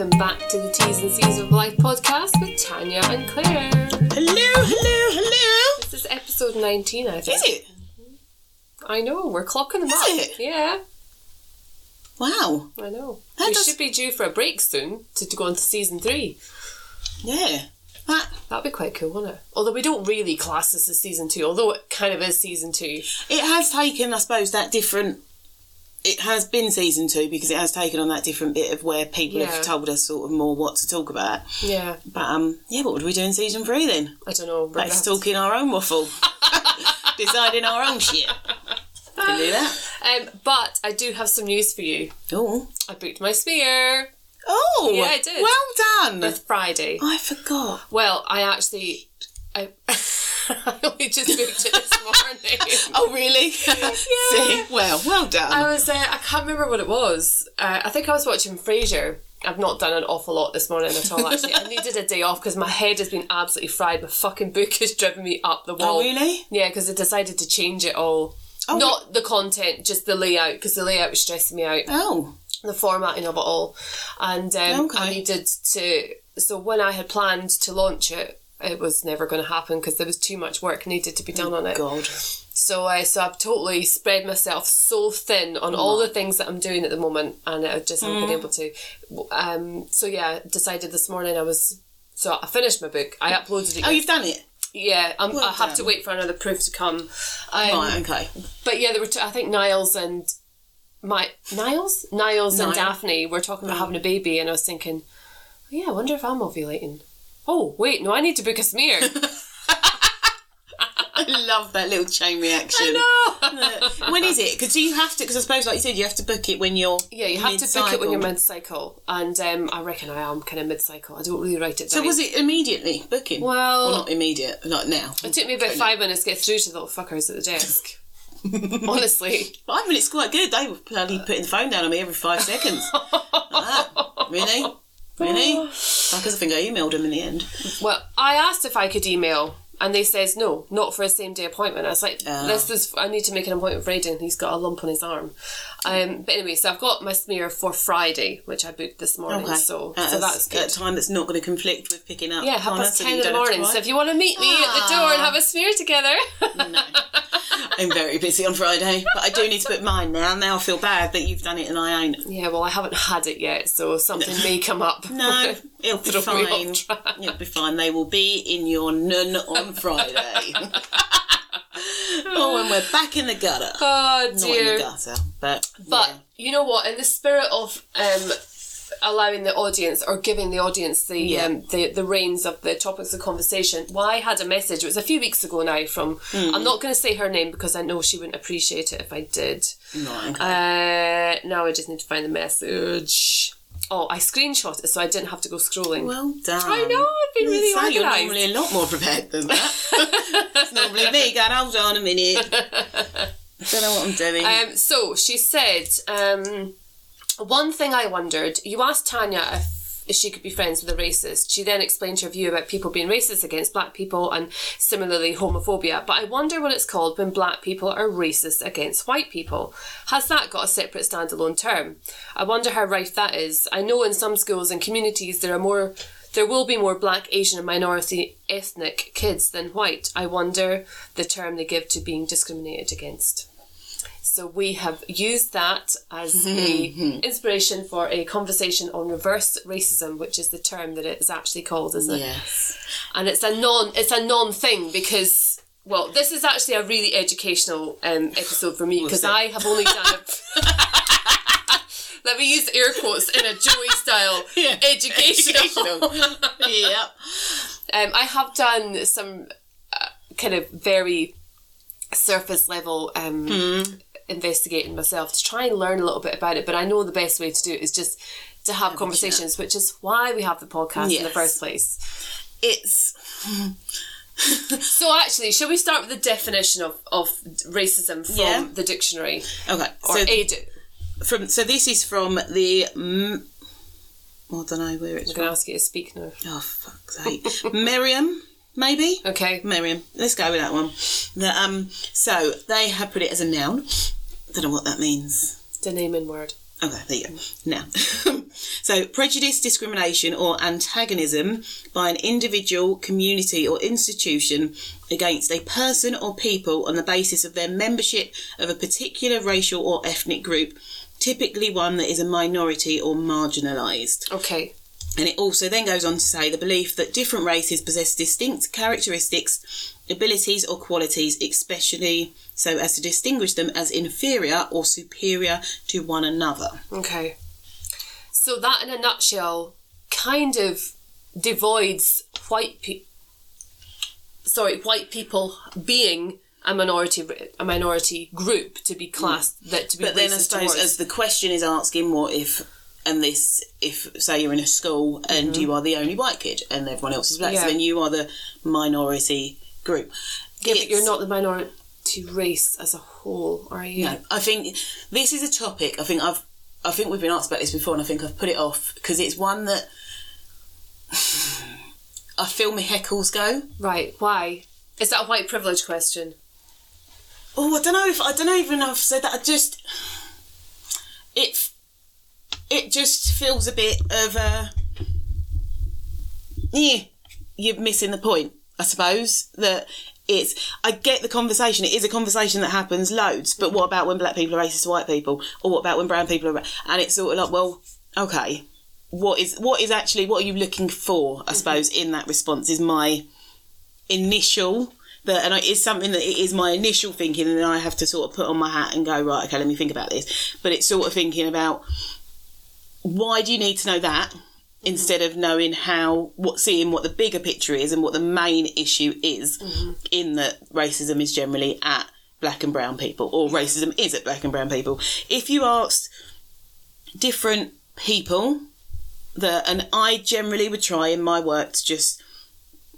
welcome back to the T's and C's of Life podcast with Tanya and Claire. Hello, hello, hello. This is episode 19, I think. Is it? I know, we're clocking them Is up. it? Yeah, Wow. I know. That we does- should be due for a break soon to, to go on to season three. Yeah. That That'd be quite cool, wouldn't it? Although we don't really class this as season two, although it kind of is season two. it has taken, I suppose, that different. It has been season two because it has taken on that different bit of where people Yeah. have told us sort of more what to talk about. Yeah, But um, yeah, what would we do in season three then? I don't know. Let's talk in our own waffle, deciding our own shit. Can do that. Um, but I do have some news for you. Oh, I booked my spear. oh, Yeah, I did. Well done. with Friday. I forgot. Well, I actually, I, I only just booked it this morning. Oh, really? See, well, well done. I was, uh, I can't remember what it was. Uh, I think I was watching Frasier. I've not done an awful lot this morning at all. Actually, I needed a day off because my head has been absolutely fried. My fucking book has driven me up the wall. oh, really? Yeah, because I decided to change it all. Oh, Not the content, just the layout, because the layout was stressing me out. Oh, the formatting of it all. And um, I needed to. So when I had planned to launch it, it was never going to happen because there was too much work needed to be done on it. God. So I so I've totally spread myself so thin on all the things that I'm doing at the moment, and I just haven't Mm. been able to. Um, so yeah, decided this morning I was. So I finished my book. I uploaded it. Oh, you've done it. yeah, I'm, Well I have to wait for another proof to come. Um, Right, okay. but yeah, there were. T- I think Niles and my Niles, Niles and Daphne were talking about having a baby, and I was thinking, oh, yeah, I wonder if I'm ovulating. Oh wait, no, I need to book a smear. I love that little chain reaction. no. when is it? Because you have to. Because I suppose, like you said, you have to book it when you're. Yeah, you have to book it when you're mid-cycle. mid-cycle, and um, I reckon I am kind of mid-cycle. I don't really write it down. So was it immediately booking? Well- well, not immediate. not now. It took me about five minutes to get through to the little fuckers at the desk. Honestly, Five minutes quite good. They were bloody putting the phone down on me every five seconds. Ah, really? Really? Because I think I emailed him in the end. well, I asked if I could email, and they says no, not for a same day appointment. I was like, Ah. this is I need to make an appointment for Aidan. He's got a lump on his arm. Um, but anyway, so I've got my smear for Friday, which I booked this morning. Okay. So, At so a- that's At a time that's not going to conflict with picking up. Yeah, half past ten in the don't have to morning. So if you want to meet me at the door and Ah. have a smear together, No. I'm very busy on Friday, but I do need to book mine now. Now I feel bad that you've done it and I ain't. yeah. Well, I haven't had it yet, so something may come up. No, it'll be Throw me off fine. It'll be fine. They will be in your nun on Friday. oh, and we're back in the gutter. Oh Not in dear. the gutter, but But yeah. you know what? In the spirit of um, allowing the audience or giving the audience the Yeah. um, the the reins of the topics of conversation, well, I had a message. It was a few weeks ago now. From Hmm. I'm not going to say her name because I know she wouldn't appreciate it if I did. Right, okay. Uh, now I just need to find the message. Oh, I screenshot it so I didn't have to go scrolling. well done. I know, I've been really So You're normally a lot more prepared than that. it's normally me going, hold on a minute. Don't know what I'm doing. Um, so she said, um, one thing I wondered, you asked Tanya if, if she could be friends with a racist. She then explained her view about people being racist against black people and similarly homophobia. But I wonder what it's called when black people are racist against white people. Has that got a separate standalone term? I wonder how rife that is. I know in some schools and communities there are more there will be more black, Asian, and minority ethnic kids than white. I wonder the term they give to being discriminated against. So we have used that as a inspiration for a conversation on reverse racism, which is the term that it is actually called, isn't it? yes. And it's a non it's a non thing because well, this is actually a really educational um, episode for me because. I have only done a Let me use air quotes in a Joey style. Yeah. Educational. yep. Um, I have done some uh, kind of very surface level um, Hmm. Investigating myself to try and learn a little bit about it. But I know the best way to do it is just to have conversations, which is why we have the podcast in the first place. It's So, actually, shall we start with the definition of, of racism from Yeah. the dictionary? okay. Or so a di- from so this is from the. Mm, I don't know where it's I'm going to ask you to speak now. Oh fuck's sake, Merriam, maybe. Okay. Merriam. Let's go with that one. The, um, so they have put it as a noun. Don't know what that means. The name in word. Okay, there you go. Now, so prejudice, discrimination, or antagonism by an individual, community, or institution against a person or people on the basis of their membership of a particular racial or ethnic group, typically one that is a minority or marginalised. Okay. And it also then goes on to say the belief that different races possess distinct characteristics, abilities, or qualities, especially so as to distinguish them as inferior or superior to one another. Okay. So that, in a nutshell, kind of devoids white people. Sorry, white people being a minority a minority group to be classed that to be But then I suppose towards. as the question is asking, what if, and this, if say you're in a school and you are the only white kid and everyone else is black, Mm-hmm. Yeah. so then you are the minority group. yeah, but you're not the minority race as a whole, are you? No, I think this is a topic. I think I've, I think we've been asked about this before, and I think I've put it off because it's one that I feel my heckles go. Right? Why? Is that a white privilege question? Oh, I don't know if I don't know even know if I've said that. I just it it just feels a bit of a yeah. You're missing the point, I suppose. That it's I get the conversation. It is a conversation that happens loads. But what about when black people are racist to white people, or what about when brown people are? And it's sort of like, well, okay, what is what is actually what are you looking for? I suppose in that response is my initial that and it's something that it is my initial thinking and then I have to sort of put on my hat and go right okay let me think about this but it's sort of thinking about why do you need to know that instead of knowing how what seeing what the bigger picture is and what the main issue is mm-hmm. in that racism is generally at black and brown people or racism is at black and brown people. If you asked different people that and I generally would try in my work to just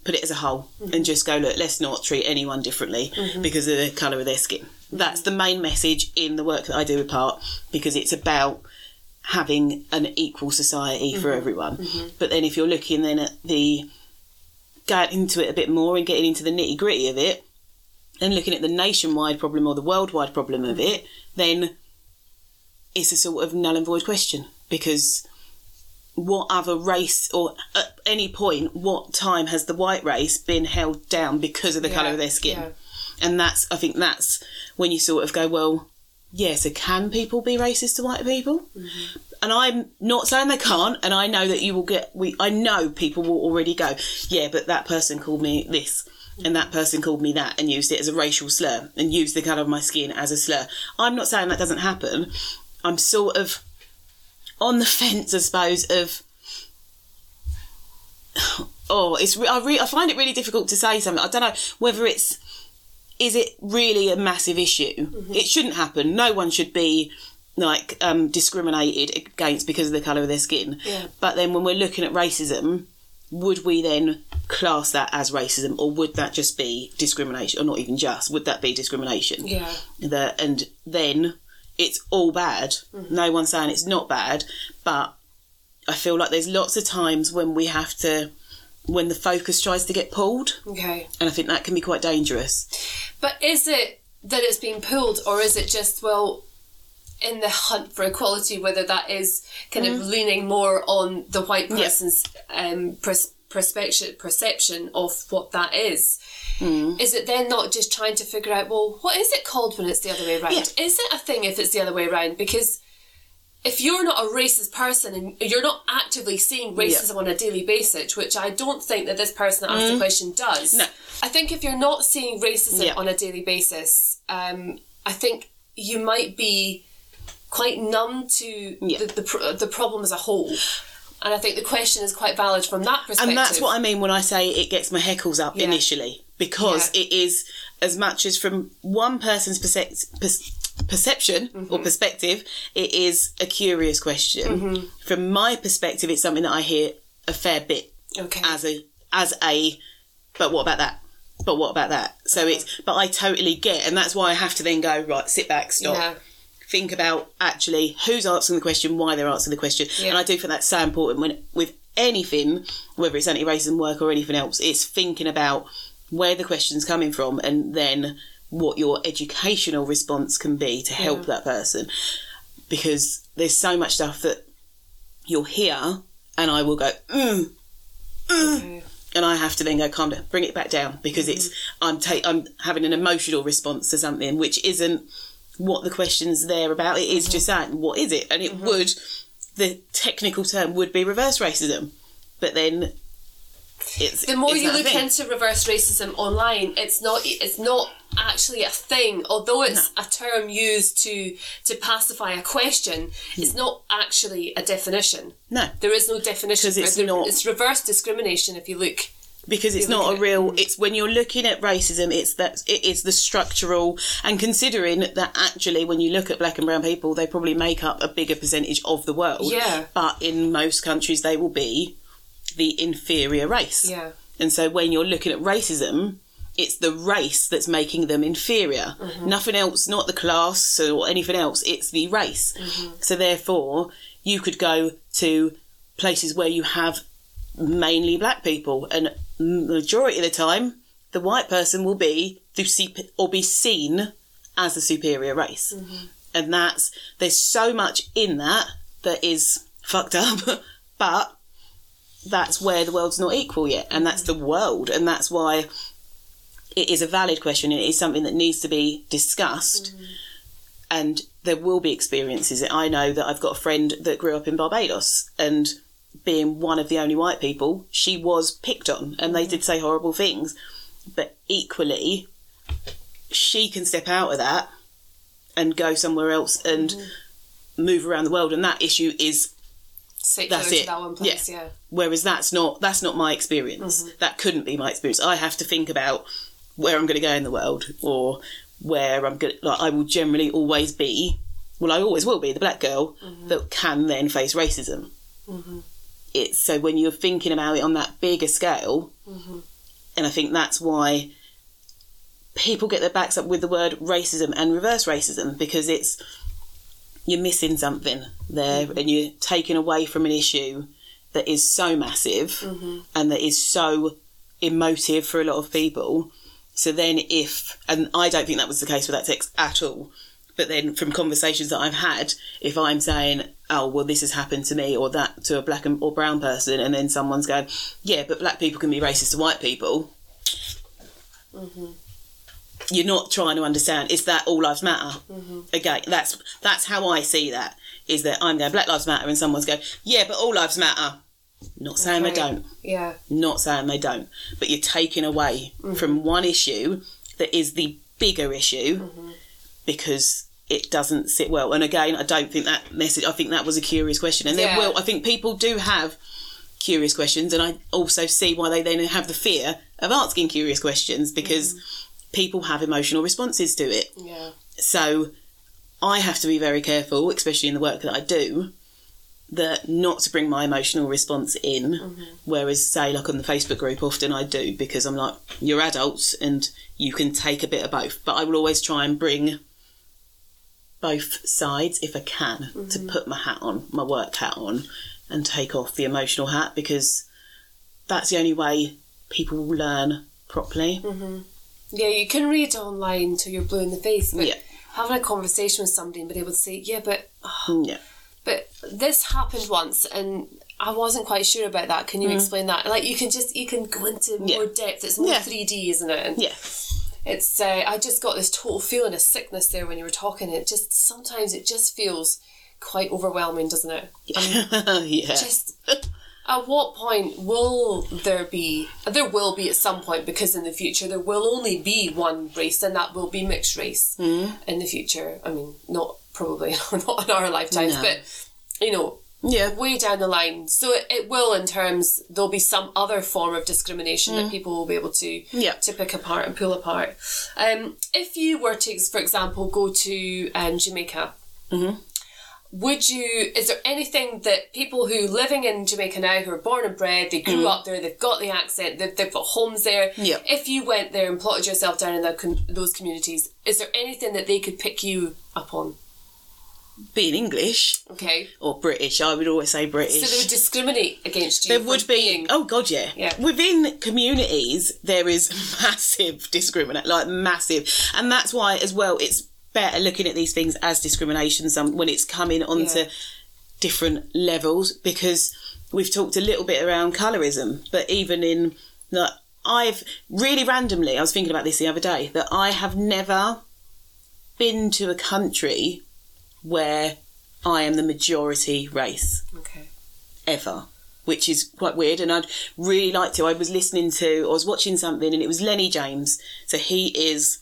put it as a whole mm-hmm. and just go look let's not treat anyone differently mm-hmm. because of the colour of their skin. That's the main message in the work that I do with part because it's about having an equal society for mm-hmm. everyone. Mm-hmm. But then if you're looking then at the going into it a bit more and getting into the nitty gritty of it and looking at the nationwide problem or the worldwide problem of mm-hmm. it then it's a sort of null and void question. Because what other race or at any point what time has the white race been held down because of the colour of their skin? yeah. and that's i think that's when you sort of go well yeah so can people be racist to white people? Mm-hmm. And i'm not saying they can't and i know that you will get we i know people will already go yeah but that person called me this and that person called me that and used it as a racial slur and used the colour of my skin as a slur. I'm not saying that doesn't happen. I'm sort of on the fence, I suppose, of oh, it's I, re- I find it really difficult to say something. I don't know whether it's is it really a massive issue. It shouldn't happen. No one should be like um, discriminated against because of the colour of their skin. Yeah. But then when we're looking at racism, would we then class that as racism, or would that just be discrimination, or not even just? Would that be discrimination? Yeah. that and then it's all bad. No one's saying it's not bad, but I feel like there's lots of times when we have to when the focus tries to get pulled, Okay. and I think that can be quite dangerous. But is it that it's being pulled, or is it just well, in the hunt for equality, whether that is kind of leaning more on the white Mm. Yeah. person's um, pers- perspective, perception of what that is? Mm. Is it then not just trying to figure out, well, what is it called when it's the other way around? Yeah. Is it a thing if it's the other way around? Because if you're not a racist person and you're not actively seeing racism on a daily basis, which I don't think that this person that asked the question does, Mm. No. I think if you're not seeing racism Yeah. on a daily basis, um, I think you might be quite numb to Yeah. the, the, the problem as a whole. And I think the question is quite valid from that perspective. And that's what I mean when I say it gets my heckles up Yeah. initially, because Yeah. it is as much as from one person's percep- per- perception or Mm-hmm. perspective, it is a curious question. Mm-hmm. From my perspective, it's something that I hear a fair bit Okay. as a as a but what about that but what about that so it's but i totally get and that's why i have to then go right sit back stop Yeah. think about actually who's answering the question why they're answering the question Yeah. and i do think that's so important when with anything whether it's anti-racism work or anything else it's thinking about where the question's coming from and then what your educational response can be to help that person. Because there's so much stuff that you'll hear and I will go, mm, mm, Okay. and I have to then go calm down, bring it back down because it's mm-hmm. I'm ta- I'm having an emotional response to something which isn't what the question's there about. It is just mm-hmm. saying what is it, and it mm-hmm. would the technical term would be reverse racism, but then it's the more you look into reverse racism online, it's not it's not actually a thing. Although it's a term used to to pacify a question, Hmm. it's not actually a definition. no There is no definition. it's it. not- It's reverse discrimination if you look. because it's not a real it's when you're looking at racism it's that it is the structural and considering that actually when you look at black and brown people they probably make up a bigger percentage of the world Yeah. but in most countries they will be the inferior race Yeah. and so when you're looking at racism it's the race that's making them inferior. Mm-hmm. Nothing else not the class or anything else it's the race. Mm-hmm. So therefore you could go to places where you have mainly black people and the majority of the time the white person will be the or be seen as the superior race. Mm-hmm. And that's there's so much in that that is fucked up but that's where the world's not equal yet and that's the world and that's why it is a valid question it is something that needs to be discussed. Mm. And there will be experiences. I know that i've got a friend that grew up in barbados and being one of the only white people she was picked on and they did mm. say horrible things. But equally she can step out of that and go somewhere else and mm-hmm. move around the world. And that issue is Secular That's it. that one place. Yeah. whereas that's not that's not my experience. Mm-hmm. That couldn't be my experience. I have to think about where i'm going to go in the world or where i'm going like i will generally always be well i always will be the black girl mm-hmm. that can then face racism. Mm-hmm. It's so when you're thinking about it on that bigger scale mm-hmm. and i think that's why people get their backs up with the word racism and reverse racism because it's you're missing something there and you're taking away from an issue that is so massive and that is so emotive for a lot of people. So then, if, and I don't think that was the case with that text at all, but then from conversations that I've had, if I'm saying, oh, well, this has happened to me or that to a black and, or brown person, and then someone's going, yeah, but black people can be racist to white people. Mm-hmm. You're not trying to understand. Is that all lives matter? Mm-hmm. Again, that's that's how I see that. Is that I'm going Black Lives Matter, and someone's going, yeah, but all lives matter. Not saying they don't. Yeah. Not saying they don't. But you're taking away mm-hmm. from one issue that is the bigger issue mm-hmm. because it doesn't sit well. And again, I don't think that message. I think that was a curious question, and Yeah. there will. I think people do have curious questions, and I also see why they then have the fear of asking curious questions because mm-hmm. people have emotional responses to it. Yeah. So I have to be very careful, especially in the work that I do, that not to bring my emotional response in. Mm-hmm. Whereas, say, like on the Facebook group, often I do because I'm like, you're adults and you can take a bit of both. But I will always try and bring both sides if I can to mm-hmm. put my hat on, my work hat on, and take off the emotional hat because that's the only way people will learn properly. Mm-hmm. Yeah, you can read online till you're blue in the face, but Yeah. having a conversation with somebody and being able to say, yeah, but mm, Yeah. But this happened once and I wasn't quite sure about that. Can you explain that? Like you can just you can go into Mm. Yeah. more depth. It's more Yeah. three D, isn't it? And Yeah. It's uh, I just got this total feeling of sickness there when you were talking. It just sometimes it just feels quite overwhelming, doesn't it? yeah. Just at what point will there be? There will be at some point because in the future there will only be one race, and that will be mixed race Mm. in the future. I mean, not probably not in our lifetimes, No. but you know, yeah. way down the line. So it, it will, in terms, there'll be some other form of discrimination that people will be able to Mm. Yeah. to pick apart and pull apart. Um, if you were to, for example, go to um, Jamaica. Mm-hmm. Would you? Is there anything that people who living in Jamaica now, who are born and bred, they grew up there, they've got the accent, they've, they've got homes there. Mm. Yeah. If you went there and plotted yourself down in com- those communities, is there anything that they could pick you up on? Being English Okay, or British, I would always say British. so they would discriminate against you. there would be being- oh god yeah. Yeah. within communities there is massive discriminate like massive and that's why as well it's better looking at these things as discrimination some um, when it's coming onto Yeah. different levels because we've talked a little bit around colorism, but even in like I've really randomly I was thinking about this the other day that I have never been to a country where I am the majority race Okay. ever, which is quite weird. And I'd really like to. I was listening to, I was watching something, and it was Lenny James. So he is.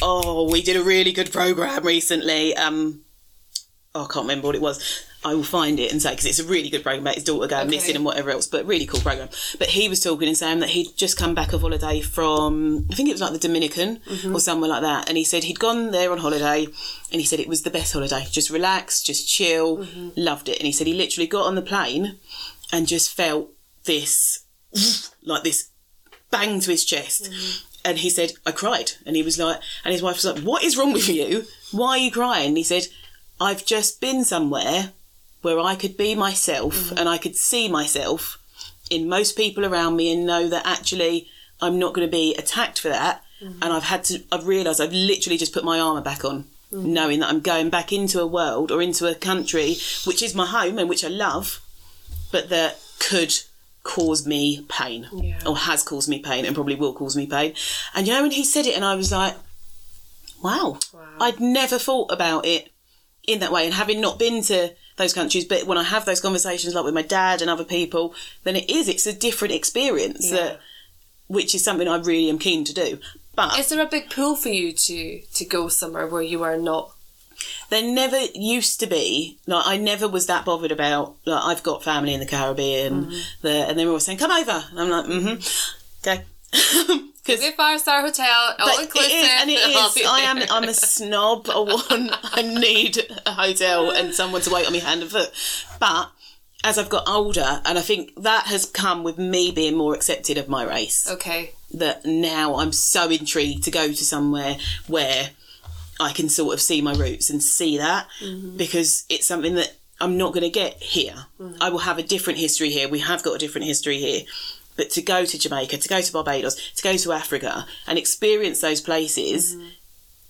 Oh, we did a really good program recently. Um, oh, I can't remember what it was. I will find it and say because it's a really good program about his daughter going Okay. missing and whatever else. But really cool program. But he was talking and saying that he'd just come back of holiday from I think it was like the Dominican mm-hmm. or somewhere like that, and he said he'd gone there on holiday, and he said it was the best holiday. Just relax, just chill, mm-hmm. loved it. And he said he literally got on the plane and just felt this like this bang to his chest. Mm-hmm. And he said, I cried. And he was like, and his wife was like, What is wrong with you? Why are you crying? And he said, I've just been somewhere where I could be myself mm-hmm. and I could see myself in most people around me and know that actually I'm not going to be attacked for that. Mm-hmm. And I've had to, I've realised I've literally just put my armour back on, mm-hmm. knowing that I'm going back into a world or into a country which is my home and which I love, but that could cause me pain Yeah. or has caused me pain and probably will cause me pain. And you know, when he said it, and I was like, wow, Wow. I'd never thought about it in that way. And having not been to those countries, but when I have those conversations, like with my dad and other people, then it is, it's a different experience Yeah. that, which is something I really am keen to do. But Is there a big pull for you to to go somewhere where you are not? There never used to be like I never was that bothered about like I've got family in the Caribbean Mm-hmm. the, and they were always saying come over and I'm like mm-hmm okay because Be a five star hotel, all inclusive. it is, and it is. I am. I'm a snob. I want. I need a hotel and someone to wait on me hand and foot. But as I've got older, and I think that has come with me being more accepted of my race. Okay. That now I'm so intrigued to go to somewhere where I can sort of see my roots and see that mm-hmm. because it's something that I'm not going to get here. Mm-hmm. I will have a different history here. We have got a different history here. But to go to Jamaica, to go to Barbados, to go to Africa and experience those places mm-hmm.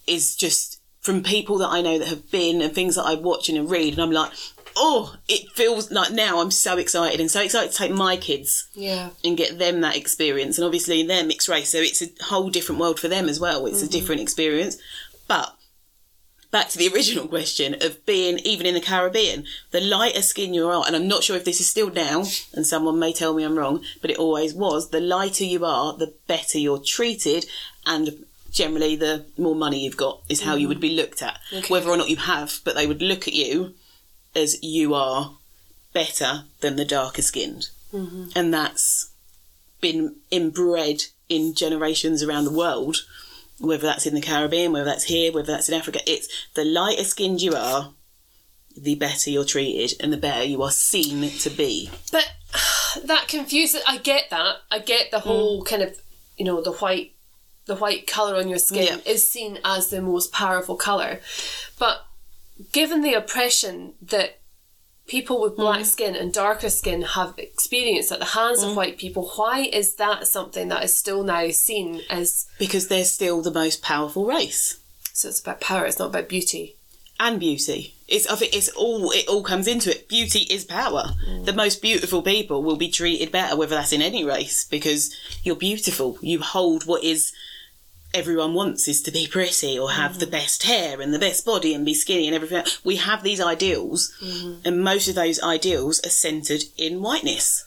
is just from people that I know that have been and things that I watch and read. And I'm like, oh, it feels like now I'm so excited and so excited to take my kids Yeah. and get them that experience. And obviously they're mixed race, so it's a whole different world for them as well. It's a different experience. But back to the original question of being even in the Caribbean, the lighter skin you are, and I'm not sure if this is still now, and someone may tell me I'm wrong, but it always was, the lighter you are, the better you're treated, and generally the more money you've got is how you would be looked at. Mm. Okay. Whether or not you have, but they would look at you as you are better than the darker skinned. Mm-hmm. And that's been inbred in generations around the world, whether that's in the Caribbean, whether that's here, whether that's in Africa. It's the lighter skinned you are, the better you're treated and the better you are seen to be. But that confuses. I get that. I get the mm. whole kind of, you know, the white, the white color on your skin Yeah. is seen as the most powerful color, but given the oppression that people with black mm. skin and darker skin have experienced at the hands of mm. white people, why is that something that is still now seen as? Because they're still the most powerful race. So it's about power. It's not about beauty. and beauty. It's I think it's all it all comes into it. Beauty is power. Mm. The most beautiful people will be treated better, whether that's in any race, because you're beautiful. You hold what is everyone wants is to be pretty or have the mm. best hair and the best body and be skinny and everything. We have these ideals, mm-hmm. and most of those ideals are centered in whiteness.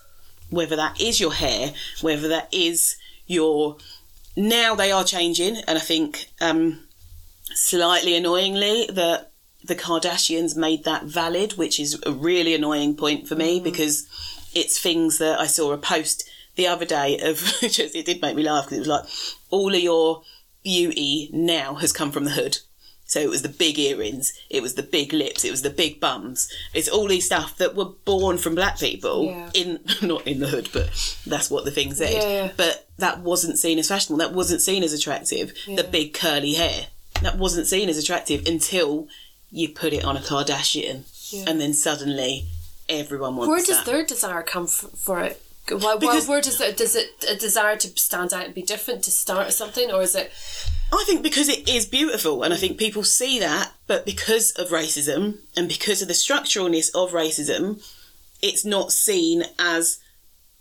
Whether that is your hair, whether that is your now they are changing, and I think um, slightly annoyingly that the Kardashians made that valid, which is a really annoying point for me mm-hmm. because it's things that I saw a post the other day of just it did make me laugh because it was like all of your beauty now has come from the hood. So it was the big earrings, it was the big lips, it was the big bums. It's all these stuff that were born from black people Yeah. in not in the hood, but that's what the thing said. Yeah. But that wasn't seen as fashionable. That wasn't seen as attractive. The big curly hair that wasn't seen as attractive until you put it on a Kardashian, and then suddenly everyone wants Where does that. their desire come f- for it? Why, why, Because- where does it does it a desire to stand out and be different to start something, or is it? I think because it is beautiful, and I think people see that, but because of racism and because of the structuralness of racism, it's not seen as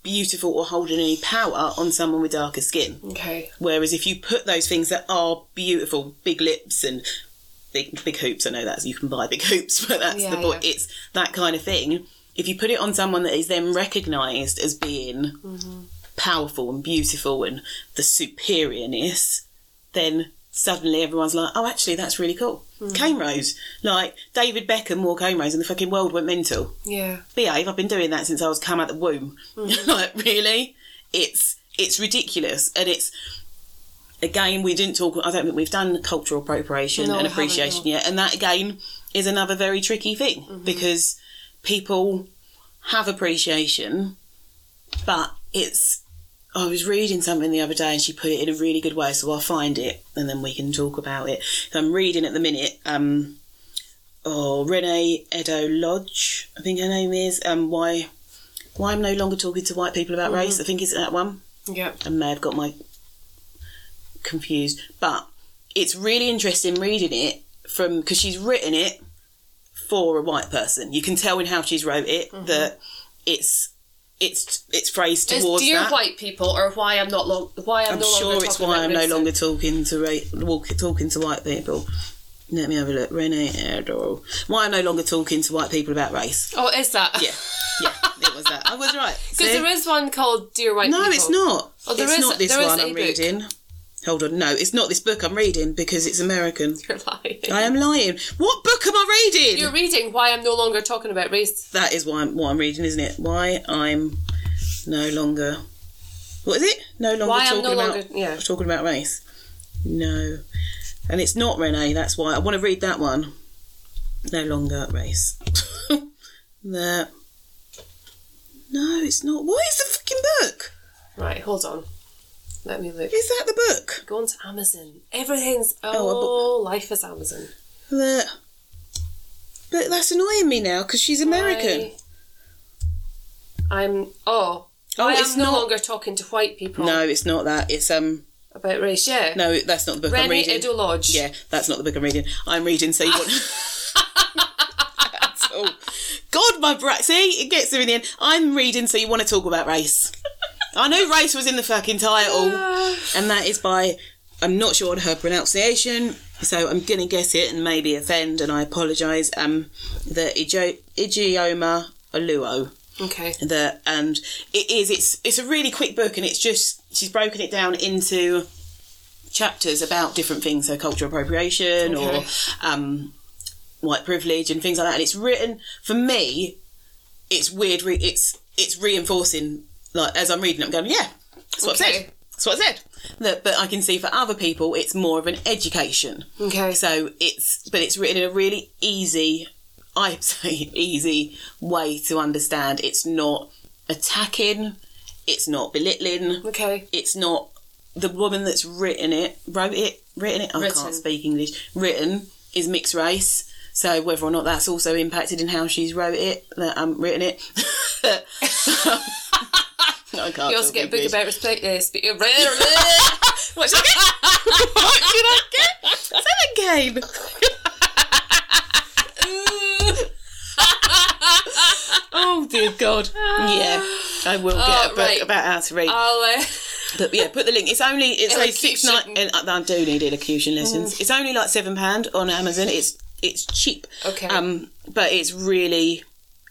beautiful or holding any power on someone with darker skin. Okay. Whereas if you put those things that are beautiful, big lips and big big hoops, I know that you can buy big hoops, but that's Yeah, the point. yeah. It's that kind of thing. If you put it on someone that is then recognised as being Mm-hmm. powerful and beautiful and the superiorness, then suddenly everyone's like, oh, actually, that's really cool. Mm. Cane rows. Like, David Beckham wore cane rows and the fucking world went mental. Yeah. Behave, I've been doing that since I was come out the womb. Mm-hmm. like, really? It's it's ridiculous. And it's, again, we didn't talk, I don't think we've done cultural appropriation No, and appreciation yet. And that, again, is another very tricky thing Mm-hmm. because people have appreciation, but it's I was reading something the other day and she put it in a really good way, so I'll find it and then we can talk about it. So I'm reading at the minute, um, oh, Reni Eddo-Lodge, I think her name is, um, why, why I'm no longer talking to white people about race. I think it's that one. Yeah. I may have got my confused, but it's really interesting reading it from because she's written it for a white person. You can tell in how she's wrote it mm-hmm. that it's it's it's phrased It's towards dear that. white people, or why I'm not long, why I'm, I'm no sure longer it's why I'm no longer talking to ra- walk, talking to white people. Let me have a look. Reni Eddo. Why I'm no longer talking to white people about race. Oh, is that? Yeah, yeah, it was that. I was right. Because there is one called Dear White No, People. it's not. Oh, there it's is- not this one I'm reading. Hold on, no, it's not this book I'm reading because it's American. You're lying. I am lying. What book am I reading? You're reading Why I'm No Longer Talking About Race. that is why I'm, what I'm reading, isn't it? Why I'm no longer. What is it? No longer Why I'm talking no about longer- yeah. talking about race. No, and it's not Reni. That's why I want to read that one. No longer race. that. No, it's not. What is the fucking book? Right, hold on. Let me look. Is that the book? Go on to Amazon. Everything's Oh, oh, life is Amazon. That. But that's annoying me now because she's American. I, am oh. Oh, I it's am no not- longer talking to white people No, it's not that. It's um. about race. Yeah. No, that's not the book I'm reading. Eddo-Lodge. Yeah, that's not the book I'm reading. I'm reading So You Want. That's all. God, my brat. See, it gets there in the end. I'm reading So You Want to Talk About Race. I know race was in the fucking title, and that is by. I'm not sure on her pronunciation, so I'm gonna guess it and maybe offend, and I apologise. Um, the Ijo- Ijeoma Oluo Okay. that and it is it's it's a really quick book and it's just she's broken it down into chapters about different things so cultural appropriation Okay. or um white privilege and things like that and it's written for me it's weird re- it's it's reinforcing like as i'm reading it i'm going yeah that's what i Okay. said that's what i said Look, but i can see for other people it's more of an education Okay. so it's but it's written in a really easy I say easy way to understand. It's not attacking, it's not belittling, Okay. it's not the woman that's written it, wrote it, written it, I Written. can't speak English, written is mixed race. So whether or not that's also impacted in how she's wrote it, that um, written it. I can't You also get a book about respect. Uh, spe- uh, What should I get? what should I get? Say that again. oh dear God. Yeah, I will get Oh, a book right. about how to read. I'll. Uh, but yeah, put the link. It's only it's like six nine. and I do need elocution lessons. Mm. It's only like seven pound on Amazon. It's it's cheap. Okay. Um, but it's really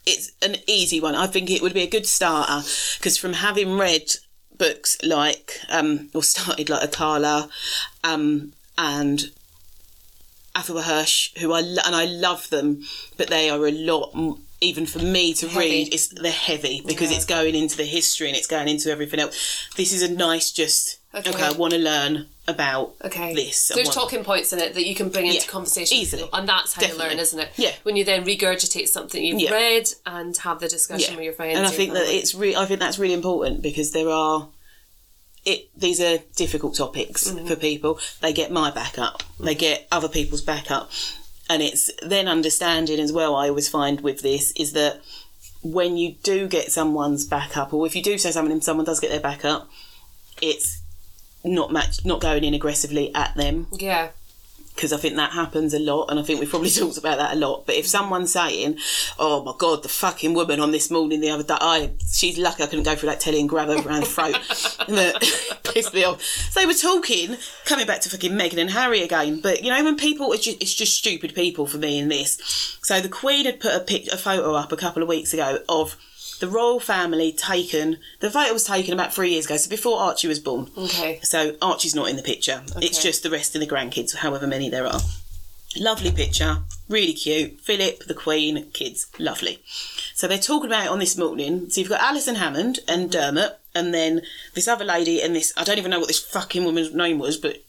it's an easy one. I think it would be a good starter because from having read books like um or started like Akala, um and Afua Hirsch, who I lo- and I love them, but they are a lot. m- Even for me to Heavy. read, it's they're heavy because Yeah. it's going into the history and it's going into everything else. This is a nice, just okay. Okay. I want to learn about Okay. this. I There's want- talking points in it that you can bring into Yeah, conversation, easily. and that's how you learn, isn't it? Yeah. When you then regurgitate something you've Yeah. read and have the discussion with your friends. And I think that family. it's re- I think that's really important because there are it these are difficult topics Mm-hmm. for people. They get my backup. They get other people's backup. And it's then understanding as well I always find with this is that when you do get someone's backup or if you do say something and someone does get their backup, it's not match, not going in aggressively at them Yeah. because I think that happens a lot, and I think we've probably talked about that a lot. But if someone's saying, "Oh my god, the fucking woman on this morning the other day, I she's lucky I couldn't go through that telly and grab her around the throat," that pissed me off. So they were talking, coming back to fucking Meghan and Harry again. But you know, when people, it's just, it's just stupid people for me in this. So the Queen had put a pic, a photo up a couple of weeks ago of. The royal family taken. The photo was taken about three years ago, so before Archie was born. Okay. So Archie's not in the picture. Okay. It's just the rest of the grandkids, however many there are. Lovely picture, really cute. Philip, the Queen, kids, lovely. So they're talking about it on this morning. So you've got Alison Hammond and Dermot, and then this other lady and this I don't even know what this fucking woman's name was, but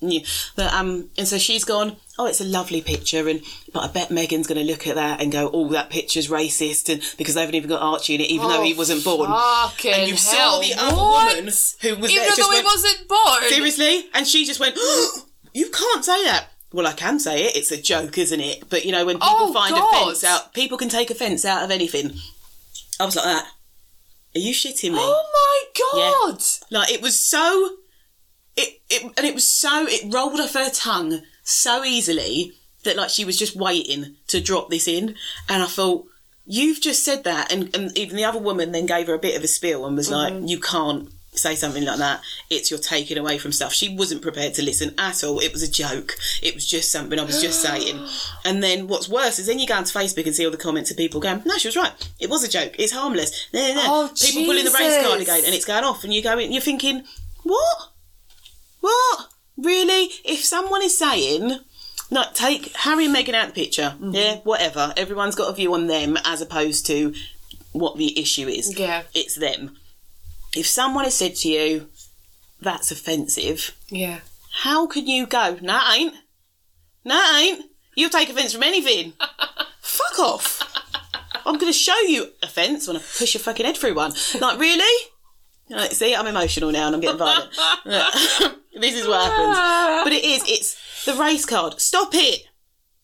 yeah, but, um, and so she's gone. Oh, it's a lovely picture, and but I bet Meghan's going to look at that and go, "Oh, that picture's racist," and because they haven't even got Archie in it, even though he wasn't born. And you saw hell. the other What? woman who was Even there though he went, wasn't born. Seriously? And she just went, You can't say that. Well, I can say it. It's a joke, isn't it? But you know, when people Oh, find God. offence out, people can take offence out of anything. I was like that. Are you shitting me? Oh my god. Like it was so, it, it and it was so it rolled off her tongue so easily that like she was just waiting to drop this in, and I thought. You've just said that, and, and even the other woman then gave her a bit of a spiel and was Mm-hmm. like, "You can't say something like that. It's you're taking away from stuff." She wasn't prepared to listen at all. It was a joke. It was just something I was just saying. And then what's worse is then you go onto Facebook and see all the comments of people going, "No, she was right. It was a joke. It's harmless." No, no, no. Oh, people pulling the race card again, and it's going off, and you go, in, you're thinking, "What? What? Really? If someone is saying, no, take Harry and Meghan out of the picture, Mm-hmm. yeah, whatever. Everyone's got a view on them as opposed to what the issue is. Yeah. It's them. If someone has said to you, that's offensive, Yeah. how can you go, it ain't? It ain't. You'll take offence from anything. Fuck off. I'm going to show you offence when I push your fucking head through one. Like, really? Like, see, I'm emotional now and I'm getting violent. this is what happens. Ah. But it is, it's the race card. Stop it.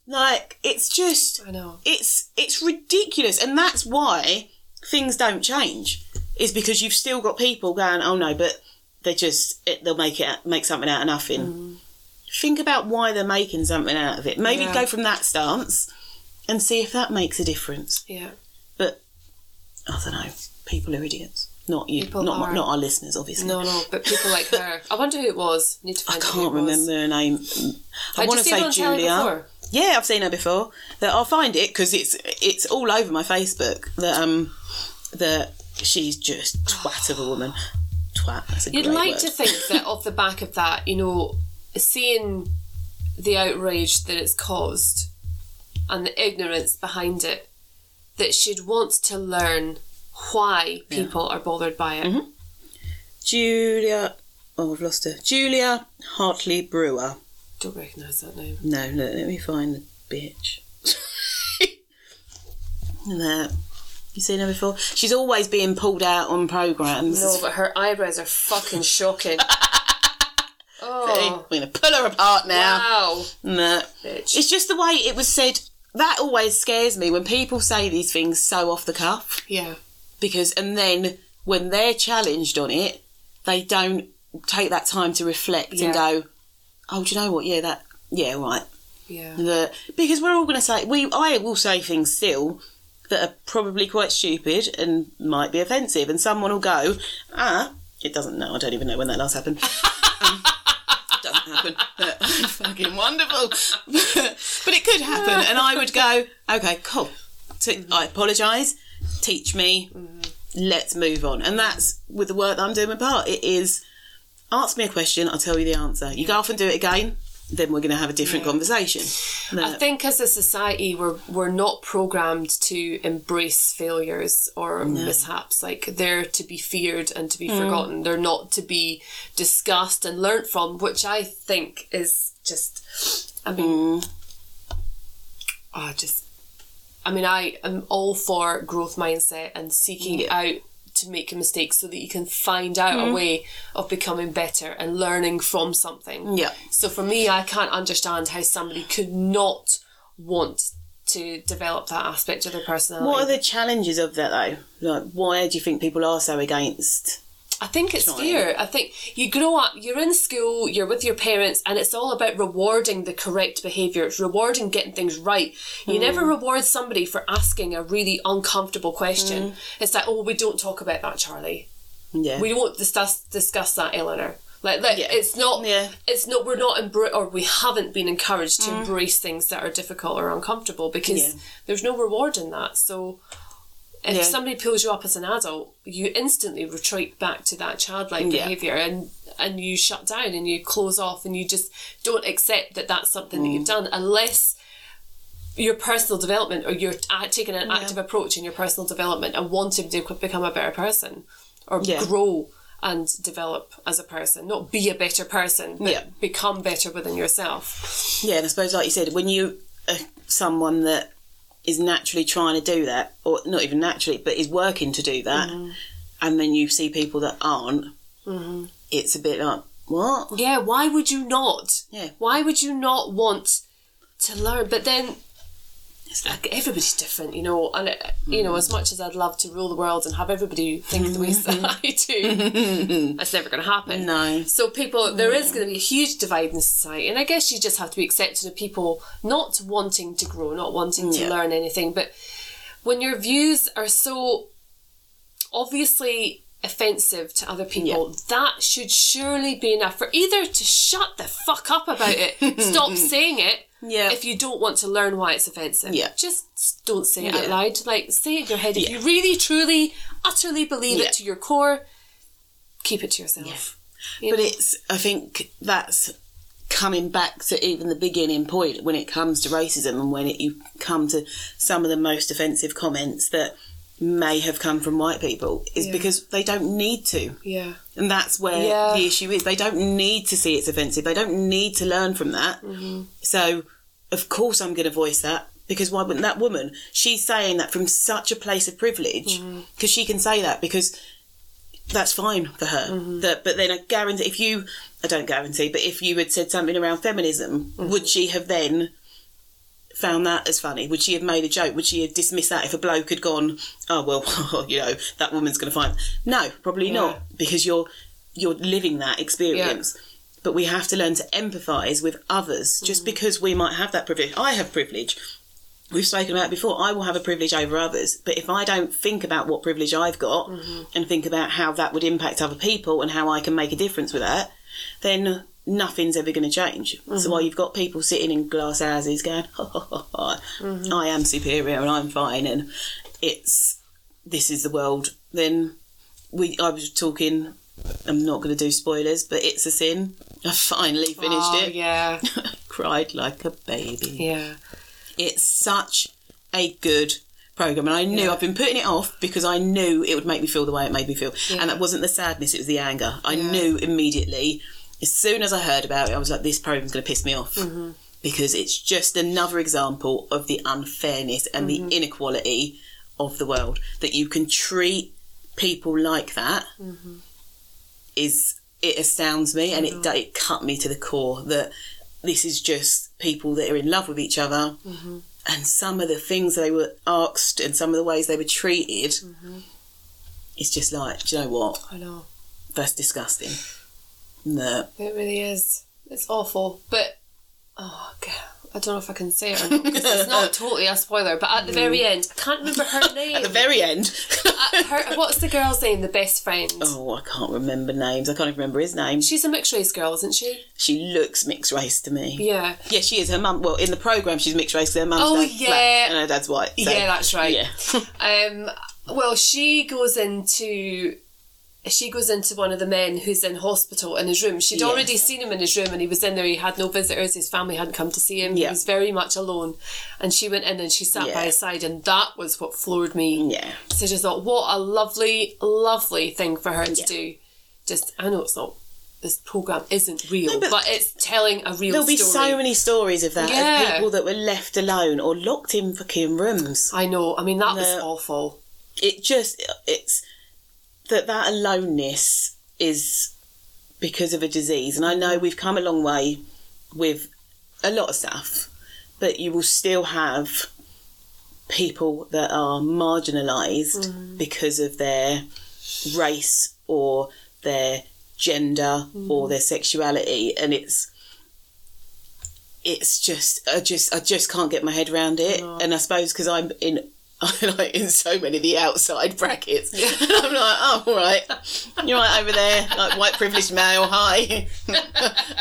Like, it's just, I know. it's it's ridiculous. And that's why things don't change. Is because you've still got people going, oh no, but they just, it, they'll make it, make something out of nothing. Mm. Think about why they're making something out of it. Maybe Yeah. go from that stance and see if that makes a difference. Yeah. But I don't know. People are idiots. Not you. People not are. not our listeners, obviously. No, no, but people like her. I wonder who it was. Need to I find who can't remember her name. I Had want to say Julia. Yeah, I've seen her before. That I'll find it because it's it's all over my Facebook. That um that she's just twat of a woman. Twat. A You'd like word. to think that off the back of that, you know, seeing the outrage that it's caused and the ignorance behind it, that she'd want to learn why people are bothered by it. Mm-hmm. Julia. Oh, I've lost her. Julia Hartley Brewer. Don't recognise that name. No, no, let me find the bitch. there. You seen her before? She's always being pulled out on programs. No, but her eyebrows are fucking shocking. oh, We're gonna pull her apart now. wow, No. bitch. It's just the way it was said. That always scares me when people say these things so off the cuff. Yeah, Because, and then when they're challenged on it, they don't take that time to reflect Yeah. and go, oh, do you know what? Yeah, that, yeah, right. yeah. The, because we're all going to say, we, I will say things still that are probably quite stupid and might be offensive. And someone will go, ah, it doesn't know. I don't even know when that last happened. Um, doesn't happen. But fucking wonderful. but it could happen. And I would go, okay, cool. I apologise. Teach me. Let's move on. And that's with the work that I'm doing my part. It is ask me a question, I'll tell you the answer. You go off and do it again, then we're going to have a different conversation. No. I think as a society, we're we're not programmed to embrace failures or mishaps. Like they're to be feared and to be mm. forgotten. They're not to be discussed and learnt from, which I think is just. I mean, oh, just. I mean, I am all for growth mindset and seeking out to make a mistake so that you can find out a mm-hmm. way of becoming better and learning from something. Yeah. So for me, I can't understand how somebody could not want to develop that aspect of their personality. What are the challenges of that though? Like, why do you think people are so against? I think it's Trying. fear. I think you grow up, you're in school, you're with your parents, and it's all about rewarding the correct behaviour. It's rewarding getting things right. You never Mm. reward somebody for asking a really uncomfortable question. Mm. It's like, oh, we don't talk about that, Charlie. Yeah. We won't discuss discuss that, Eleanor. Like, like Yeah. it's not. Yeah. It's not. We're not embra- or we haven't been encouraged to embrace things that are difficult or uncomfortable because Mm. Yeah. there's no reward in that. So. If Yeah. somebody pulls you up as an adult, you instantly retreat back to that childlike Yeah. behaviour and and you shut down and you close off and you just don't accept that that's something that Mm. you've done unless your personal development or you're uh, taking an active approach in your personal development and wanting to become a better person or Yeah. grow and develop as a person not be a better person but Yeah. become better within yourself Yeah, and I suppose, like you said, when you are someone that is naturally trying to do that, or not even naturally, but is working to do that, Mm-hmm. and then you see people that aren't, it's a bit like, what? yeah why would you not Yeah. why would you not want to learn but then like, everybody's different, you know, and it, you know, as much as I'd love to rule the world and have everybody think the ways that I do, that's never going to happen. No. So people, there is going to be a huge divide in society, and I guess you just have to be accepting of people not wanting to grow, not wanting to Yeah. learn anything. But when your views are so obviously offensive to other people, that should surely be enough for either to shut the fuck up about it, stop saying it. Yeah. If you don't want to learn why it's offensive, Yeah. just don't say it out loud. Like say it in your head. If you really, truly, utterly believe Yeah. it to your core, keep it to yourself. You But know? it's, I think that's coming back to even the beginning point when it comes to racism and when it, you come to some of the most offensive comments that may have come from white people is Yeah. because they don't need to. yeah. And that's where Yeah. the issue is. They don't need to see it's offensive. They don't need to learn from that. Mm-hmm. So, of course, I'm going to voice that because why wouldn't that woman? She's saying that from such a place of privilege Mm-hmm. because she can say that because that's fine for her. Mm-hmm. That, but then I guarantee if you, I don't guarantee, but if you had said something around feminism, Mm-hmm. would she have then? Found that as funny? Would she have made a joke? Would she have dismissed that if a bloke had gone, "Oh well, you know that woman's going to find"? No, probably Yeah. not, because you're you're living that experience. But we have to learn to empathise with others. Mm. Just because we might have that privilege, I have privilege. We've spoken about it before. I will have a privilege over others, but if I don't think about what privilege I've got Mm-hmm. and think about how that would impact other people and how I can make a difference with that, then nothing's ever going to change. Mm-hmm. So while you've got people sitting in glass houses going, Mm-hmm. I am superior and I'm fine and it's this is the world, then we I was talking I'm not going to do spoilers, but it's a sin. I finally finished Oh, it. yeah. Cried like a baby. Yeah. It's such a good program, and I knew I've been putting it off because I knew it would make me feel the way it made me feel, and that wasn't the sadness; it was the anger. I knew immediately, as soon as I heard about it, I was like, "This program's going to piss me off." Mm-hmm. Because it's just another example of the unfairness and the mm-hmm. inequality of the world. That you can treat people like that mm-hmm. is it astounds me, and it it cut me to the core that this is just people that are in love with each other and some of the things they were asked and some of the ways they were treated it's just like do you know what? I know. that's disgusting no It really is. It's awful. But, oh, God. I don't know if I can say it or not because it's not totally a spoiler. But at the very end, I can't remember her name. at the very end Uh, her, what's the girl's name? The best friend. oh i can't remember names i can't even remember his name She's a mixed race girl, isn't she? she looks mixed race to me Yeah. yeah she is her mum well in the program she's mixed race her mum's Oh, yeah. black and her dad's white so- yeah, that's right. yeah Um, well, she goes into she goes into one of the men who's in hospital in his room. She'd Yes. already seen him in his room, and he was in there. He had no visitors. His family hadn't come to see him. He was very much alone. And she went in and she sat by his side, and that was what floored me. yeah So I just thought, what a lovely, lovely thing for her to Yeah. do. Just, I know it's not. This program isn't real, but- but, it's telling a real There'll be so many stories of that Yeah. of people that were left alone or locked in fucking rooms. I know. I mean, that was awful. it just it's that that aloneness is because of a disease and i know we've come a long way with a lot of stuff but you will still have people that are marginalized because of their race or their gender Mm. or their sexuality, and it's it's just I just I just can't get my head around it, and I suppose because I'm in. I'm like in so many of the outside brackets, and I'm like, oh, all right, you're right over there, like white privileged male. Hi,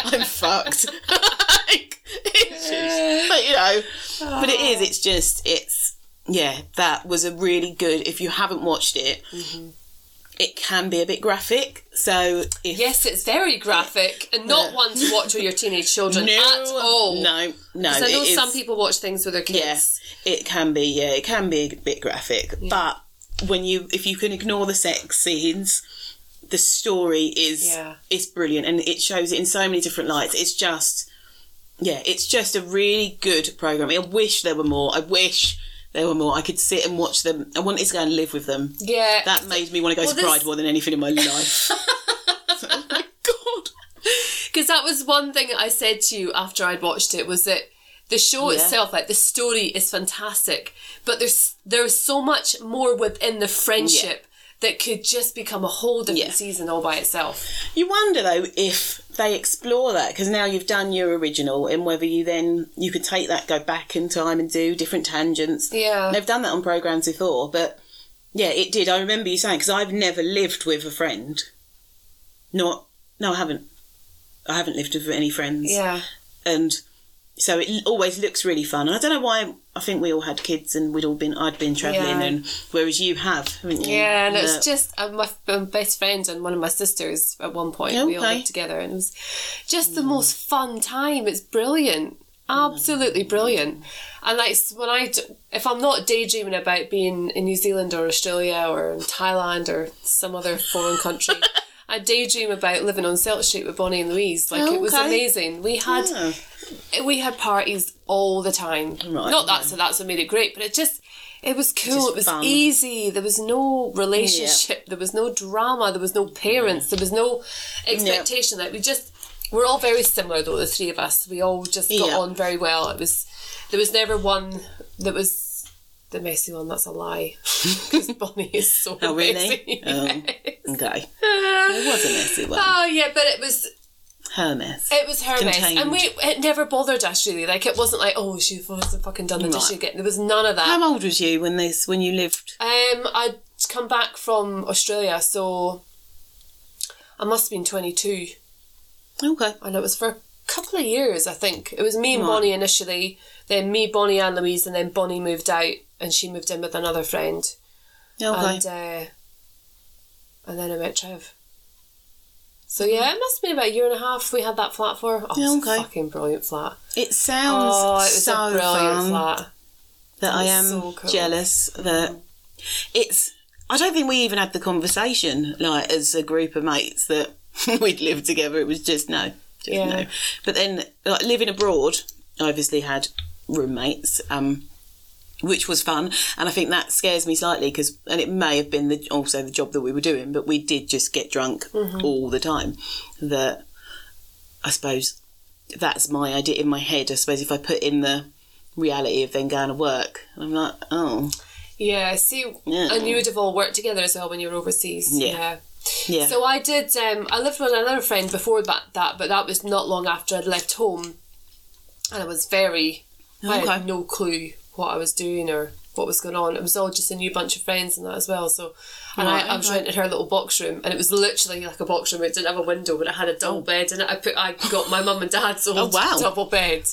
I'm fucked. Like, it's just, but you know, but it is. It's just it's yeah. That was a really good. If you haven't watched it, Mm-hmm. It can be a bit graphic. So if Yes, it's very graphic and not Yeah. one to watch with your teenage children no, at all. no, no. I know is- some people watch things with their kids. Yes, it can be. Yeah, it can be a bit graphic, but when you if you can ignore the sex scenes, the story is Yeah. it's brilliant and it shows it in so many different lights. It's just yeah, it's just a really good program. I wish there were more. I wish there were more. I could sit and watch them. I wanted to go and live with them. Yeah. That made me want to go Well, to Pride this- more than anything in my life. oh my god. Because that was one thing I said to you after I'd watched it was that the show Yeah. itself, like the story, is fantastic, but there's there's so much more within the friendship that could just become a whole different Yeah. season all by itself. You wonder though if they explore that because now you've done your original and whether you then you could take that, go back in time and do different tangents. Yeah. they've done that on programs before, but yeah, it did. I remember you saying because I've never lived with a friend. Not no, I haven't. I haven't lived with any friends. Yeah. and so it always looks really fun. And I don't know why. I think we all had kids and we'd all been. I'd been travelling, Yeah. and whereas you have, haven't you? Yeah, and it's just uh, my, my um, best friend and one of my sisters at one point. We all lived together, and it was just the mm. most fun time. It's brilliant, mm. absolutely brilliant. And like when I if I'm not daydreaming about being in New Zealand or Australia or in Thailand or some other foreign country. I daydream about living on Celt Street with Bonnie and Louise. Like it was amazing. We had Yeah. We had parties all the time. Right. Not that so that's what made it great, but it just it was cool. Just it was fun. easy. There was no relationship. There was no drama. There was no parents. There was no expectation. Like we just we're all very similar though. The three of us, we all just got Yeah. on very well. It was there was never one that was the messy one. That's a lie because Bonnie is so Oh, really? messy. Oh. Okay. It was a messy one. Oh yeah, but it was Her mess. it was her mess, Contained. and we it never bothered us really. Like it wasn't like oh she wasn't fucking done the Right. dish again. There was none of that. How old was you when this when you lived? Um, I'd come back from Australia, so I must have been twenty two, Okay. and it was for a couple of years. I think it was me and Right. Bonnie initially, then me, Bonnie, and Louise, and then Bonnie moved out, and she moved in with another friend, Okay. and uh, and then I met Trev. So yeah, it must have been about a year and a half we had that flat for. Oh, Yeah, it's okay. a fucking brilliant flat. it sounds Oh, it was so a brilliant flat. that I am so cool. jealous that it's. I don't think we even had the conversation like as a group of mates that we'd lived together. It was just no, just Yeah. no. But then like living abroad, I obviously had roommates. Um, which was fun, and I think that scares me slightly because, and it may have been the, also the job that we were doing, but we did just get drunk Mm-hmm. all the time. That I suppose that's my idea in my head. I suppose if I put in the reality of then going to work, I'm like, oh, Yeah, see, Yeah. and you would have all worked together as well when you were overseas. Yeah. yeah, So I did. Um, I lived with another friend before that, that, but that was not long after I'd left home, and I was very. I Okay. had no clue what I was doing or what was going on. It was all just a new bunch of friends and that as well. So, and Right, I, I was okay. renting her little box room, and it was literally like a box room. It didn't have a window, but it had a double oh. bed and. I put, I got my mum and dad's old Oh, wow. double bed.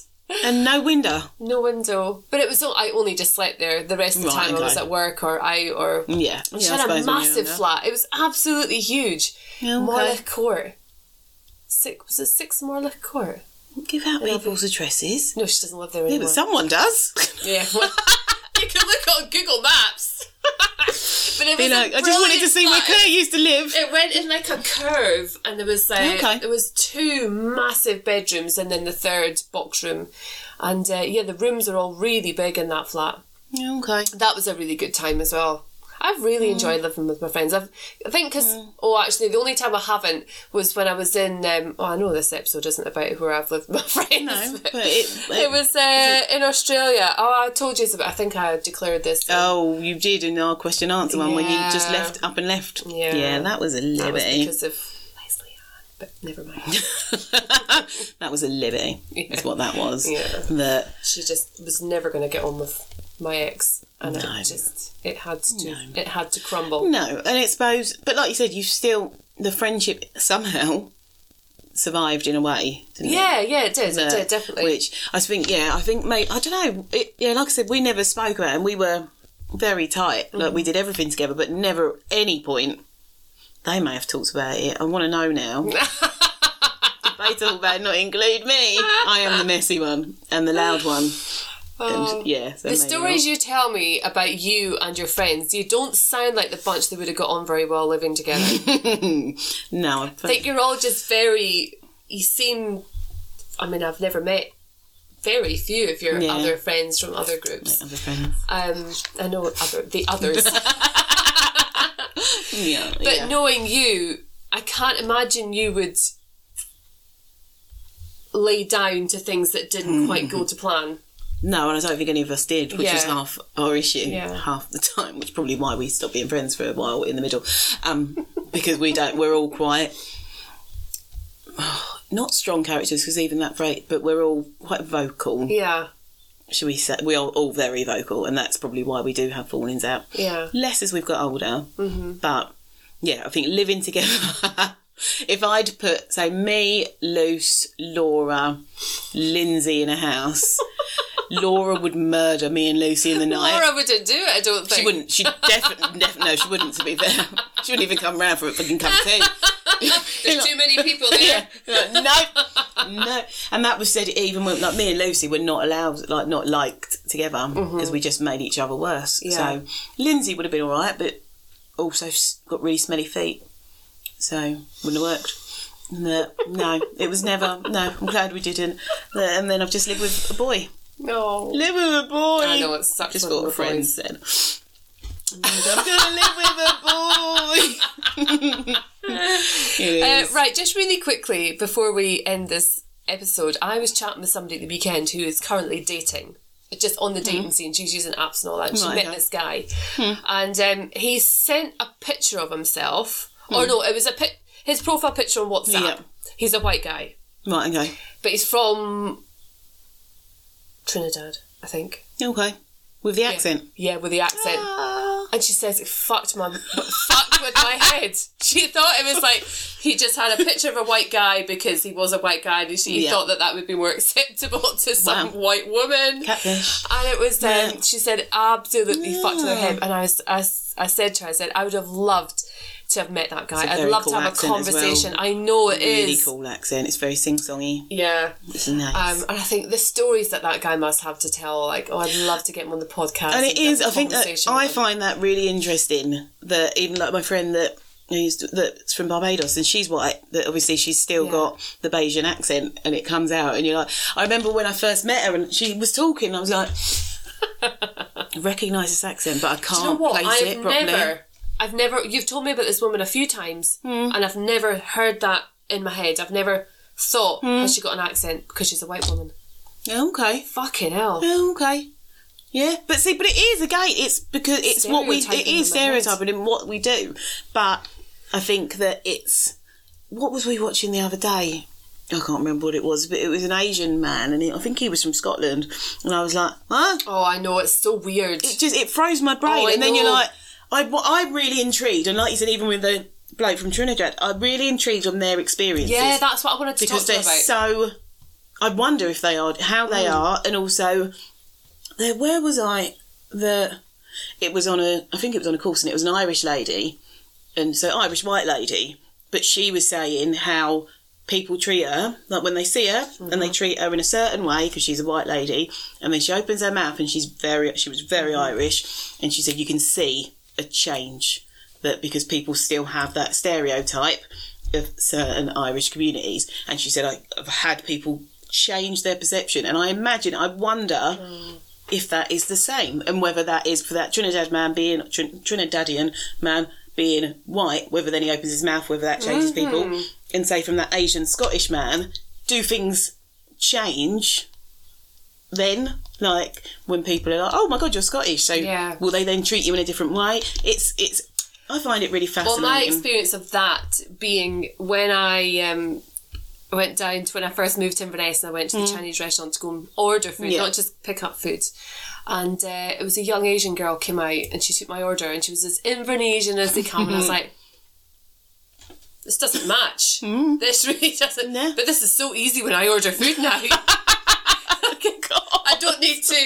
and no window. No window, but it was. all- I only just slept there. The rest of the Right, time I was at work or out or Yeah, she yeah, had a suppose when you're massive flat. It was absolutely huge. Yeah, okay. Court. Six was it six Morlech Court? Give out people's addresses. No, she doesn't live there Yeah, anymore. but someone does. Yeah, well, you can look on Google Maps. but it was Be a like, I just wanted to see where flat. Claire used to live. It went in like a curve, and there was uh, Okay. there was two massive bedrooms, and then the third box room, and uh, yeah, the rooms are all really big in that flat. Okay. that was a really good time as well. I've really Mm. enjoyed living with my friends. I've, I think because oh, actually, the only time I haven't was when I was in. Um, oh, I know this episode isn't about where I've lived with my friends. No, but it, it was uh, in Australia. Oh, I told you about. I think I declared this. um, Oh, you did in our question answer one when you just left up and left. Yeah. yeah, that was a that was liberty. because of But never mind. that was a liberty. That's what that was. Yeah. That she just was never going to get on with my ex, and No. it just it had to it had to crumble. no, and it's suppose, but like you said, you still the friendship somehow survived in a way. Didn't it? Yeah, yeah, it did. It did definitely. Which I think, yeah, I think, mate, I don't know. It, yeah, like I said, we never spoke about it, and we were very tight. Like Mm-hmm. we did everything together, but never at any point. They may have talked about it. I want to know now. Did they talk about it, not include me? I am the messy one and the loud one. And yeah, so the stories you tell me about you and your friends, you don't sound like the bunch that would have got on very well living together. I no, I think you're all just very. You seem. I mean, I've never met very few of your Yeah. other friends from other groups. other friends. Um, I know other the others, Yeah, but yeah. knowing you, I can't imagine you would lay down to things that didn't quite go to plan. No, and I don't think any of us did, which is half our issue, Yeah. half the time, which is probably why we stopped being friends for a while in the middle, um, because we don't. We're all quite not strong characters, because even that great, but we're all quite vocal. Yeah, Should we say we are all very vocal, and that's probably why we do have fallings out. yeah. Less as we've got older, mm-hmm. but yeah, I think living together. if I'd put say me, Luce, Laura, Lindsay in a house. Laura would murder me and Lucy in the night. Laura wouldn't do it. I don't think She wouldn't. She definitely, definitely, no, she wouldn't. To be fair, she wouldn't even come round for a fucking cup of tea. There's too many people there. Like, no, no. And that was said even when like me and Lucy were not allowed, like not liked together mm-hmm. because we just made each other worse. Yeah. So Lindsay would have been all right, but also got really smelly feet, so wouldn't have worked. No, no, it was never. No, I'm glad we didn't. And then I've just lived with a boy. No. Live with a boy. I know, it sucks Just what a with friend boys. said. I'm gonna live with a boy. Uh, right, just really quickly before we end this episode, I was chatting with somebody at the weekend who is currently dating. Just on the dating scene, she's using apps and all that. and She Right, met okay. this guy, and um, he sent a picture of himself. Or no, it was a pic- his profile picture on WhatsApp. Yeah. He's a white guy, Right, okay. but he's from Trinidad, I think. Okay. With the accent. Yeah, with the accent. Ah. And she says it fucked my fucked with my head. She thought it was like he just had a picture of a white guy because he was a white guy, and she Yeah. thought that that would be more acceptable to some Wow. white woman. Catfish. And it was um, Yeah. she said absolutely fucked with her head. And I was I, I said to her, I said I would have loved to have met that guy. I'd love cool to have a as well. conversation. I know it is. Really cool accent. It's very sing-songy. Yeah. It's nice. Um, and I think the stories that that guy must have to tell, like, oh, I'd love to get him on the podcast. and it is. a I think that I find that really interesting. That even like my friend that who's that's from Barbados and she's white. That obviously she's still Yeah. got the Bajan accent, and it comes out, and you're like, I remember when I first met her and she was talking. I was like, recognise this accent, but I can't you know place I've it properly. never, I've never. You've told me about this woman a few times, Hmm. and I've never heard that in my head. I've never thought Hmm. has she got an accent because she's a white woman. Yeah, okay. Fucking hell. Oh, okay. Yeah, but see, but it is a again. It's because it's what we. It is Stereotyping in my head. stereotyping in what we do, but I think that it's. What was we watching the other day? I can't remember what it was, but it was an Asian man, and he, I think he was from Scotland, and I was like, huh? Oh, I know it's so weird. It just it froze my brain, Oh, and then you're like, I, I'm really intrigued, and like you said, even with the bloke from Trinidad, I'm really intrigued on their experiences yeah, that's what I wanted to because talk to they're about. so. I wonder if they are how they Mm. are, and also, there. Where was I? The it was on a. I think it was on a course, and it was an Irish lady, and so Irish white lady, but she was saying how people treat her like when they see her and Mm-hmm. they treat her in a certain way because she's a white lady and then she opens her mouth and she's very she was very Mm-hmm. irish and she said you can see a change that because people still have that stereotype of certain irish communities. And she said i've had people change their perception. And i imagine i wonder mm. if that is the same and whether that is for that trinidad man being Trin- trinidadian man being white whether then he opens his mouth whether that changes mm-hmm. people and say from that asian scottish man do things change then like when people are like oh my god you're scottish so Yeah. will they then treat you in a different way it's it's I find it really fascinating. Well, my experience of that being when I um, went down to when I first moved to Inverness and I went to the Chinese restaurant to go and order food. Yeah. not just pick up food. And uh, it was a young Asian girl came out and she took my order and she was as Invernessian as they come and I was like, this doesn't match. This really doesn't. Yeah. But this is so easy when I order food now. Don't need to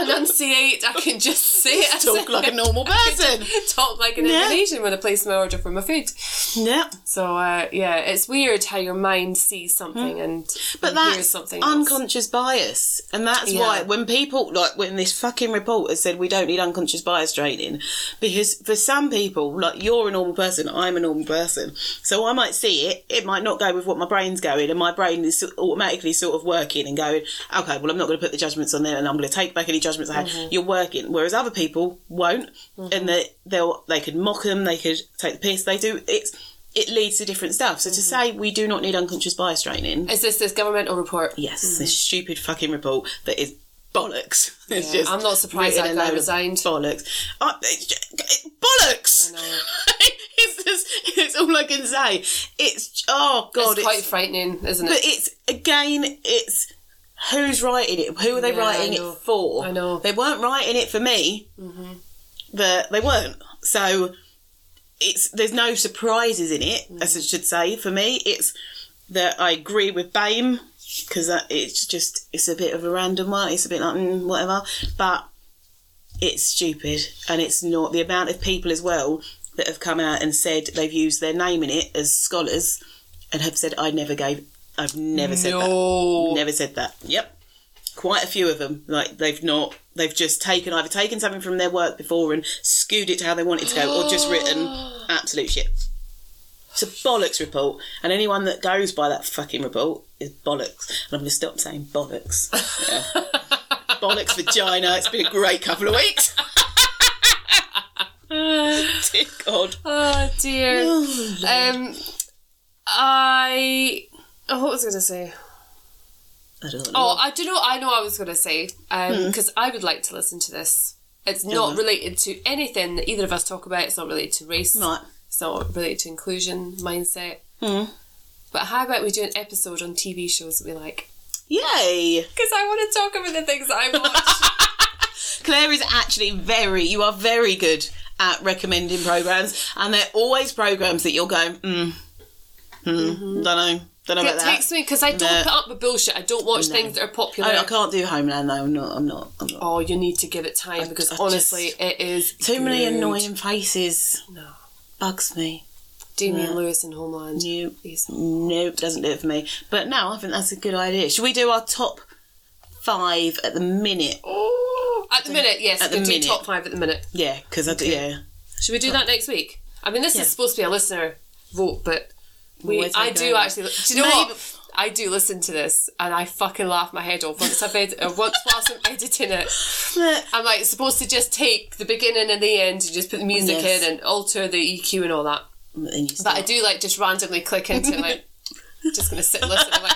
enunciate. I can just say it. as Talk like a normal person. Talk like an Yeah. Invernessian when I place my order for my food. yeah. So uh, yeah, it's weird how your mind sees something and Hmm. But and hears something else. unconscious bias, and that's Yeah. why when people like when this fucking reporter said we don't need unconscious bias training, because for some people, like you're a normal person, I'm a normal person, so I might see it, it might not go with what my brain's going, and my brain is automatically sort of working and going, okay, well I'm not going to put the judgments on there, and I'm going to take back any judgments I had. Mm-hmm. You're working, whereas other people won't, and that they'll they could mock them, they could take the piss, they do it's. It leads to different stuff. So to Mm-hmm. say we do not need unconscious bias training, Is this this governmental report? Yes, this stupid fucking report that is bollocks. It's Mm-hmm. Yeah, just I'm not surprised that guy resigned. Bollocks. Uh, it's it, bollocks. I know. it's just it's all I can say. It's oh god, it's quite frightening, isn't it? but it's again, it's who's writing it? Who are they Yeah, writing it for? I know. they weren't writing it for me. Mm-hmm. But they weren't. So it's there's no surprises in it, as I Mm. should say. For me, it's that I agree with BAME because it's just it's a bit of a random one. It's a bit like mm, whatever, but it's stupid and it's not the amount of people as well that have come out and said they've used their name in it as scholars and have said I never gave I've never said that. Never said that. Yep. Quite a few of them. Like they've not they've just taken either taken something from their work before and skewed it to how they want it to go or just written absolute shit. It's a bollocks report, and anyone that goes by that fucking report is bollocks. And I'm going to stop saying bollocks. Yeah. bollocks vagina. It's been a great couple of weeks. Dear God. Oh dear. Oh, um, I. Oh, what was I going to say? I don't know. Oh, I do know. I know. I was going to say Hmm. because I would like to listen to this. It's not related to anything that either of us talk about. It's not related to race. right. It's not related to inclusion mindset. Hmm. But how about we do an episode on TV shows that we like? Yay. Because I want to talk about the things that I watch. Claire is actually very, you are very good at recommending programs, and they're always programs that you're going, mm, mm, don't know, don't know it about that. takes me because I don't No. put up with bullshit. I don't watch things that are popular. I, I can't do Homeland though. I'm not. I'm not. I'm not. Oh, you need to give it time because I honestly, just- it is Too many good. annoying faces. No, Bugs me. Damian. Lewis in Homeland. Nope. Nope. Doesn't do it for me. But no, I think that's a good idea. Should we do our top five at the minute? Oh, at the minute, yes, At the do minute. top five at the minute. Yeah, because I do. Yeah. Should we do that next week? I mean, this Yeah. is supposed to be a listener vote, but we, I do going? actually. Do you know Maybe- what? I do listen to this, and I fucking laugh my head off once I've ed- uh, once whilst I'm editing it. I'm like supposed to just take the beginning and the end and just put the music Yes. in and alter the EQ and all that. then But. I do like just randomly click into like just gonna sit and listen. I'm like,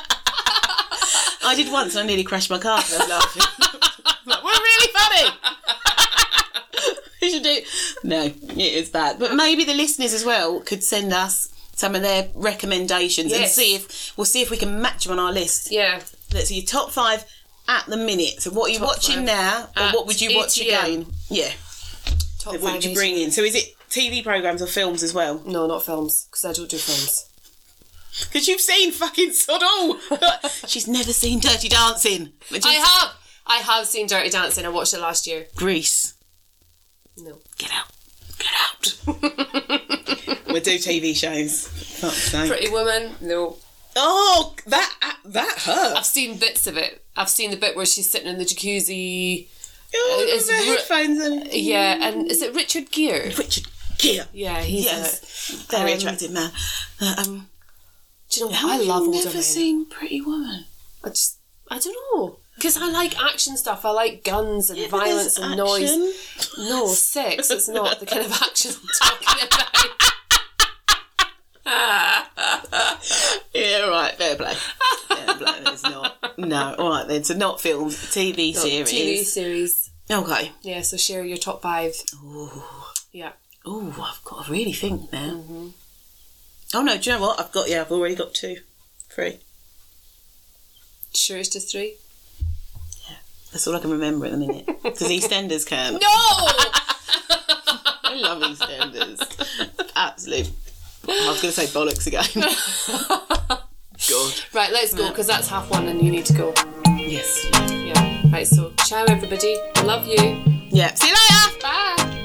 I did once and I nearly crashed my car because I was laughing. like, we're really funny. we should do. No, it is bad. But maybe the listeners as well could send us some of their recommendations and see if we'll see if we can match them on our list. yeah, Let's see your top five at the minute. So what are you Top watching five now, or what would you watch 8 again? Yeah. top What five. would you bring in? So is it TV programs or films as well? No, not films because I don't do films. Because you've seen fucking sod all. She's never seen Dirty Dancing. Which I have. I have seen Dirty Dancing. I watched it last year. Grease. No. Get out. Get out. we'll do TV shows. Pretty Woman. No. Oh, that that hurt. I've seen bits of it. I've seen the bit where she's sitting in the jacuzzi. Oh, it's the headphones and Yeah, and is it Richard Gere? Richard Gere. Yeah, he's Yes, it. very Um, attractive man. Uh, um, Do you know what? how I love older never men. seen Pretty Woman. I just, I don't know. Because I like action stuff. I like guns and Yeah, violence and noise. No, sex. It's not the kind of action I'm talking about. Yeah, right. Fair play. Fair play. It's not. No. All right then. So not films, TV series. TV series. Okay. Yeah, so share your top five. Ooh. Yeah. Oh, I've got to really think now. Mm-hmm. Oh no, do you know what? I've got yeah, I've already got two, three. Sure it's just three? That's all I can remember at the minute. Because EastEnders can. No! I love EastEnders. Absolute. I was going to say bollocks again. God. right, let's go because that's half one and you need to go. Yes. Yeah. Right, so ciao everybody. Love you. Yeah. See you later.